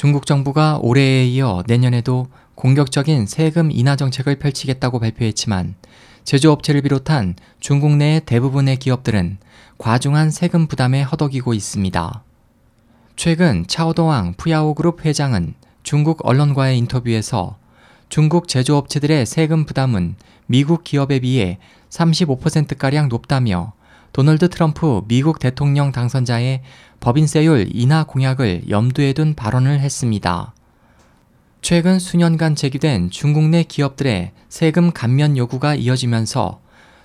중국 정부가 올해에 이어 내년에도 공격적인 세금 인하 정책을 펼치겠다고 발표했지만 제조업체를 비롯한 중국 내 대부분의 기업들은 과중한 세금 부담에 허덕이고 있습니다. 최근 차오동왕 푸야오 그룹 회장은 중국 언론과의 인터뷰에서 중국 제조업체들의 세금 부담은 미국 기업에 비해 35%가량 높다며 도널드 트럼프 미국 대통령 당선자의 법인세율 인하 공약을 염두에 둔 발언을 했습니다. 최근 수년간 제기된 중국 내 기업들의 세금 감면 요구가 이어지면서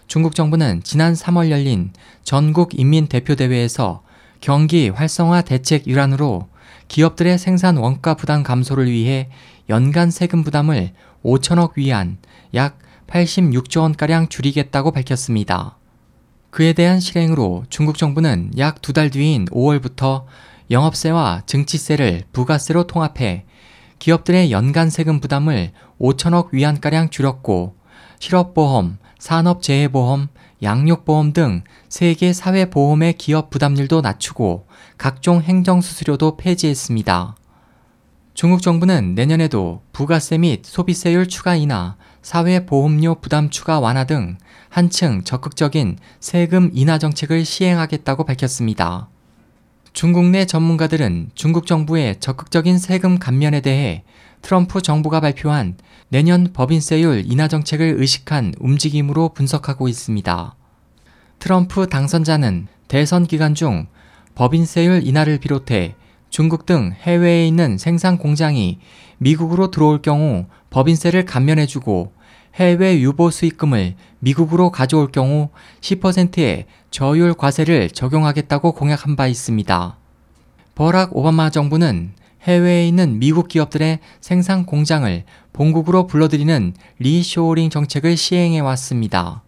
중국 정부는 지난 3월 열린 전국 인민대표대회에서 경기 활성화 대책 일환으로 기업들의 생산 원가 부담 감소를 위해 연간 세금 부담을 5천억 위안 약 86조 원가량 줄이겠다고 밝혔습니다. 그에 대한 실행으로 중국 정부는 약 두 달 뒤인 5월부터 영업세와 증치세를 부가세로 통합해 기업들의 연간 세금 부담을 5천억 위안가량 줄였고 실업보험, 산업재해보험, 양육보험 등 세계 사회보험의 기업 부담률도 낮추고 각종 행정수수료도 폐지했습니다. 중국 정부는 내년에도 부가세 및 소비세율 추가 인하, 사회보험료 부담 추가 완화 등 한층 적극적인 세금 인하 정책을 시행하겠다고 밝혔습니다. 중국 내 전문가들은 중국 정부의 적극적인 세금 감면에 대해 트럼프 정부가 발표한 내년 법인세율 인하 정책을 의식한 움직임으로 분석하고 있습니다. 트럼프 당선자는 대선 기간 중 법인세율 인하를 비롯해 중국 등 해외에 있는 생산 공장이 미국으로 들어올 경우 법인세를 감면해주고 해외 유보 수익금을 미국으로 가져올 경우 10%의 저율 과세를 적용하겠다고 공약한 바 있습니다. 버락 오바마 정부는 해외에 있는 미국 기업들의 생산 공장을 본국으로 불러들이는 리쇼링 정책을 시행해 왔습니다.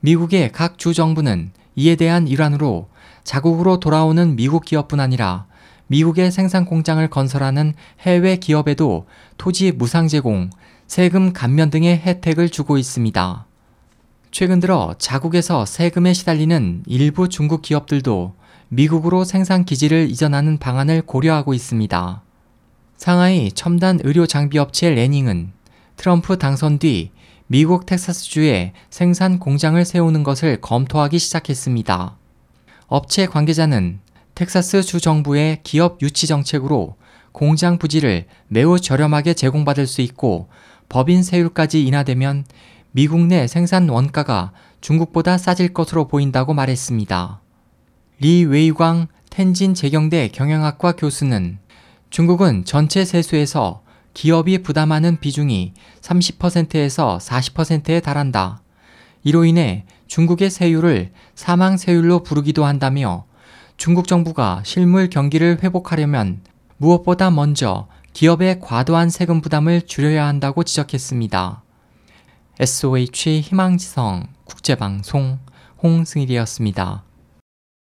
미국의 각 주 정부는 이에 대한 일환으로 자국으로 돌아오는 미국 기업뿐 아니라 미국의 생산 공장을 건설하는 해외 기업에도 토지 무상 제공, 세금 감면 등의 혜택을 주고 있습니다. 최근 들어 자국에서 세금에 시달리는 일부 중국 기업들도 미국으로 생산 기지를 이전하는 방안을 고려하고 있습니다. 상하이 첨단 의료 장비 업체 레닝은 트럼프 당선 뒤 미국 텍사스주에 생산 공장을 세우는 것을 검토하기 시작했습니다. 업체 관계자는 텍사스 주 정부의 기업 유치 정책으로 공장 부지를 매우 저렴하게 제공받을 수 있고 법인 세율까지 인하되면 미국 내 생산 원가가 중국보다 싸질 것으로 보인다고 말했습니다. 리 웨이광 텐진 재경대 경영학과 교수는 중국은 전체 세수에서 기업이 부담하는 비중이 30%에서 40%에 달한다. 이로 인해 중국의 세율을 사망 세율로 부르기도 한다며 중국 정부가 실물 경기를 회복하려면 무엇보다 먼저 기업의 과도한 세금 부담을 줄여야 한다고 지적했습니다. SOH 희망지성 국제방송 홍승일이었습니다.